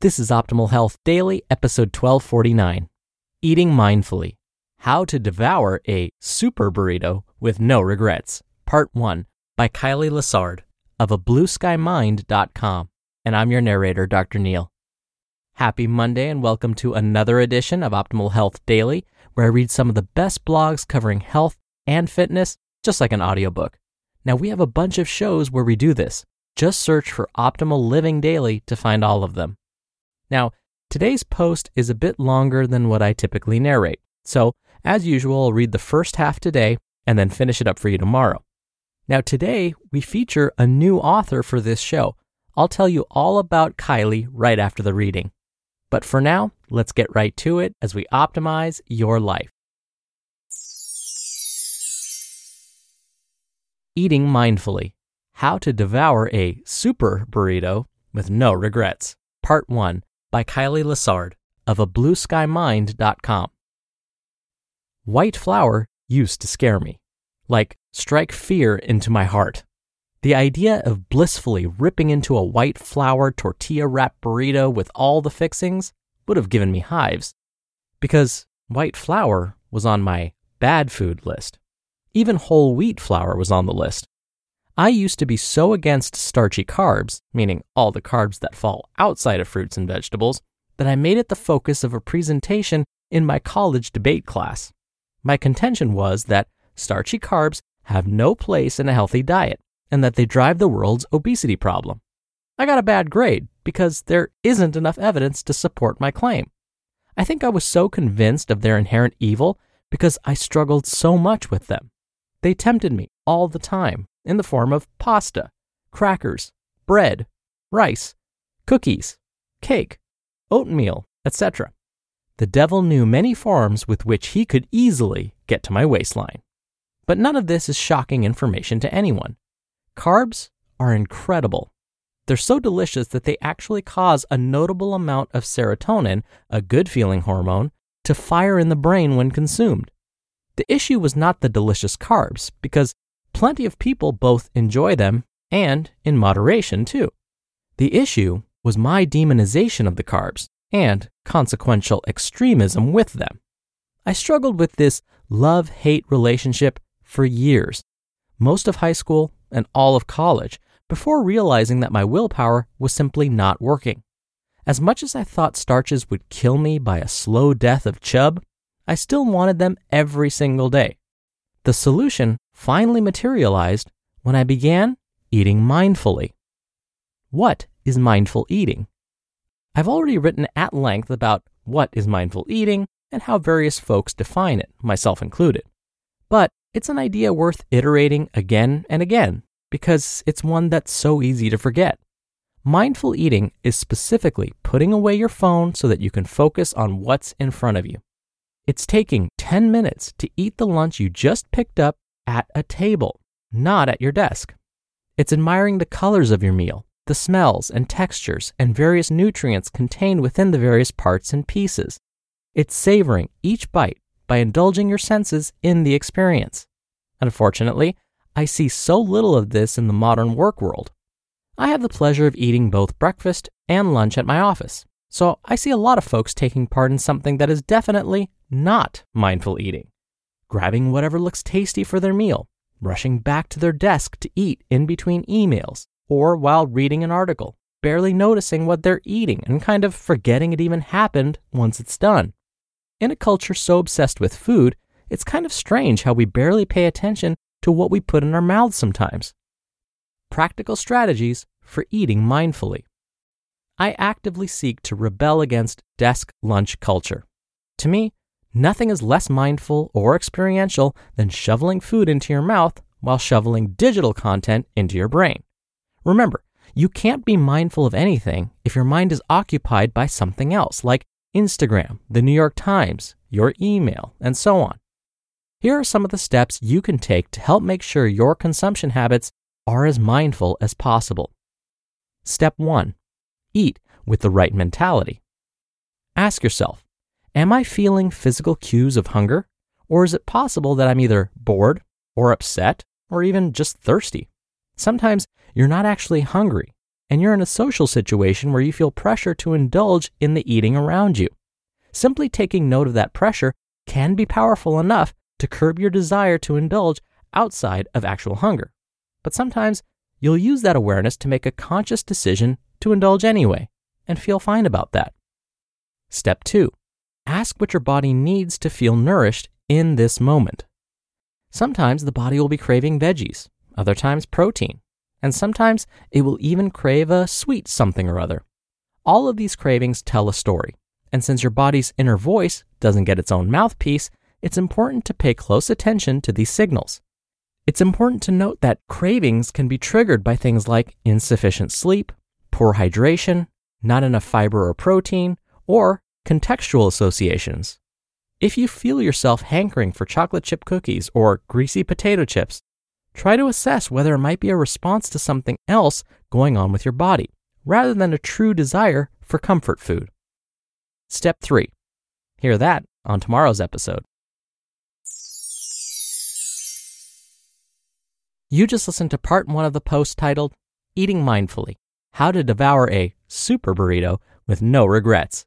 This is Optimal Health Daily, episode 1249 Eating Mindfully How to Devour a Super Burrito with No Regrets, Part 1 by Kylee Lessard of a. And I'm your narrator, Dr. Neil. Happy Monday and welcome to another edition of Optimal Health Daily, where I read some of the best blogs covering health and fitness, just like an audiobook. Now, we have a bunch of shows where we do this. Just search for Optimal Living Daily to find all of them. Now, today's post is a bit longer than what I typically narrate. So, as usual, I'll read the first half today and then finish it up for you tomorrow. Now, today we feature a new author for this show. I'll tell you all about Kylee right after the reading. But for now, let's get right to it as we optimize your life. Eating Mindfully How to Devour a Super Burrito with No Regrets, Part 1 by Kylee Lessard of a blueskymind.com. White flour used to scare me, like strike fear into my heart. The idea of blissfully ripping into a white flour tortilla wrapped burrito with all the fixings would have given me hives, because white flour was on my bad food list. Even whole wheat flour was on the list. I used to be so against starchy carbs, meaning all the carbs that fall outside of fruits and vegetables, that I made it the focus of a presentation in my college debate class. My contention was that starchy carbs have no place in a healthy diet and that they drive the world's obesity problem. I got a bad grade because there isn't enough evidence to support my claim. I think I was so convinced of their inherent evil because I struggled so much with them. They tempted me all the time in the form of pasta, crackers, bread, rice, cookies, cake, oatmeal, etc. The devil knew many forms with which he could easily get to my waistline. But none of this is shocking information to anyone. Carbs are incredible. They're so delicious that they actually cause a notable amount of serotonin, a good feeling hormone, to fire in the brain when consumed. The issue was not the delicious carbs, because plenty of people both enjoy them and in moderation too. The issue was my demonization of the carbs and consequential extremism with them. I struggled with this love hate relationship for years, most of high school and all of college, before realizing that my willpower was simply not working. As much as I thought starches would kill me by a slow death of chub, I still wanted them every single day. The solution finally materialized when I began eating mindfully. What is mindful eating? I've already written at length about what is mindful eating and how various folks define it, myself included. But it's an idea worth iterating again and again because it's one that's so easy to forget. Mindful eating is specifically putting away your phone so that you can focus on what's in front of you. It's taking 10 minutes to eat the lunch you just picked up at a table, not at your desk. It's admiring the colors of your meal, the smells and textures, and various nutrients contained within the various parts and pieces. It's savoring each bite by indulging your senses in the experience. Unfortunately, I see so little of this in the modern work world. I have the pleasure of eating both breakfast and lunch at my office, so I see a lot of folks taking part in something that is definitely not mindful eating. Grabbing whatever looks tasty for their meal, rushing back to their desk to eat in between emails, or while reading an article, barely noticing what they're eating and kind of forgetting it even happened once it's done. In a culture so obsessed with food, it's kind of strange how we barely pay attention to what we put in our mouths sometimes. Practical strategies for eating mindfully. I actively seek to rebel against desk lunch culture. To me, nothing is less mindful or experiential than shoveling food into your mouth while shoveling digital content into your brain. Remember, you can't be mindful of anything if your mind is occupied by something else, like Instagram, the New York Times, your email, and so on. Here are some of the steps you can take to help make sure your consumption habits are as mindful as possible. Step 1 Eat with the right mentality. Ask yourself Am I feeling physical cues of hunger? Or is it possible that I'm either bored or upset or even just thirsty? Sometimes you're not actually hungry and you're in a social situation where you feel pressure to indulge in the eating around you. Simply taking note of that pressure can be powerful enough to curb your desire to indulge outside of actual hunger. But sometimes you'll use that awareness to make a conscious decision to indulge anyway and feel fine about that. Step two, ask what your body needs to feel nourished in this moment. Sometimes the body will be craving veggies, other times protein, and sometimes it will even crave a sweet something or other. All of these cravings tell a story, and since your body's inner voice doesn't get its own mouthpiece, it's important to pay close attention to these signals. It's important to note that cravings can be triggered by things like insufficient sleep, poor hydration, not enough fiber or protein, or contextual associations. If you feel yourself hankering for chocolate chip cookies or greasy potato chips, try to assess whether it might be a response to something else going on with your body, rather than a true desire for comfort food. Step 3. Hear that on tomorrow's episode. You just listened to part one of the post titled Eating Mindfully How to Devour a Super Burrito with No Regrets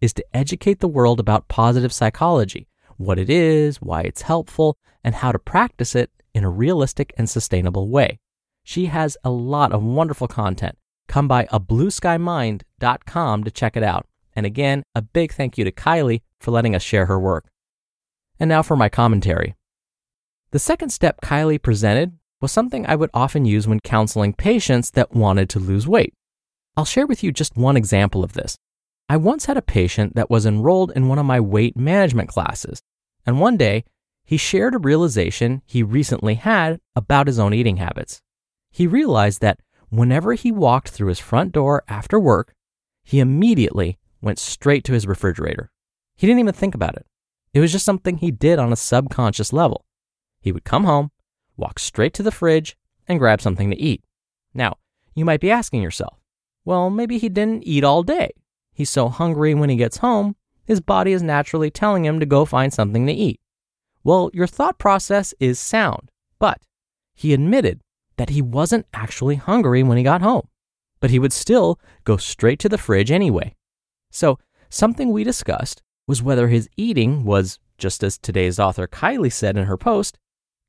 is to educate the world about positive psychology, what it is, why it's helpful, and how to practice it in a realistic and sustainable way. She has a lot of wonderful content. Come by a to check it out. And again, a big thank you to Kylee for letting us share her work. And now for my commentary. The second step Kylee presented was something I would often use when counseling patients that wanted to lose weight. I'll share with you just one example of this. I once had a patient that was enrolled in one of my weight management classes, and one day he shared a realization he recently had about his own eating habits. He realized that whenever he walked through his front door after work, he immediately went straight to his refrigerator. He didn't even think about it. It was just something he did on a subconscious level. He would come home, walk straight to the fridge, and grab something to eat. Now, you might be asking yourself, well, maybe he didn't eat all day. He's so hungry when he gets home, his body is naturally telling him to go find something to eat. Well, your thought process is sound, but he admitted that he wasn't actually hungry when he got home, but he would still go straight to the fridge anyway. So, something we discussed was whether his eating was, just as today's author Kylee said in her post,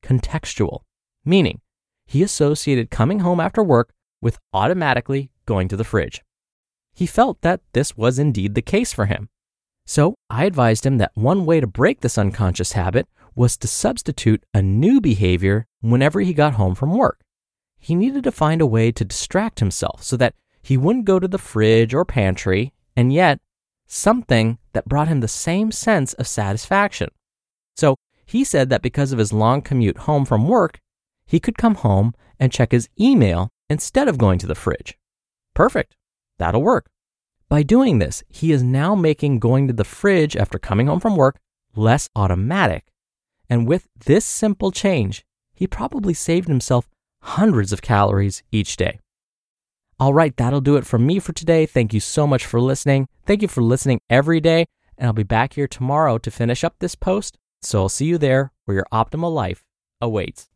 contextual, meaning he associated coming home after work with automatically going to the fridge. He felt that this was indeed the case for him. So I advised him that one way to break this unconscious habit was to substitute a new behavior whenever he got home from work. He needed to find a way to distract himself so that he wouldn't go to the fridge or pantry, and yet something that brought him the same sense of satisfaction. So he said that because of his long commute home from work, he could come home and check his email instead of going to the fridge. Perfect. That'll work. By doing this, he is now making going to the fridge after coming home from work less automatic and with this simple change, he probably saved himself hundreds of calories each day. All right, that'll do it for me for today. Thank you so much for listening. Thank you for listening every day. And I'll be back here tomorrow to finish up this post. So I'll see you there where your optimal life awaits.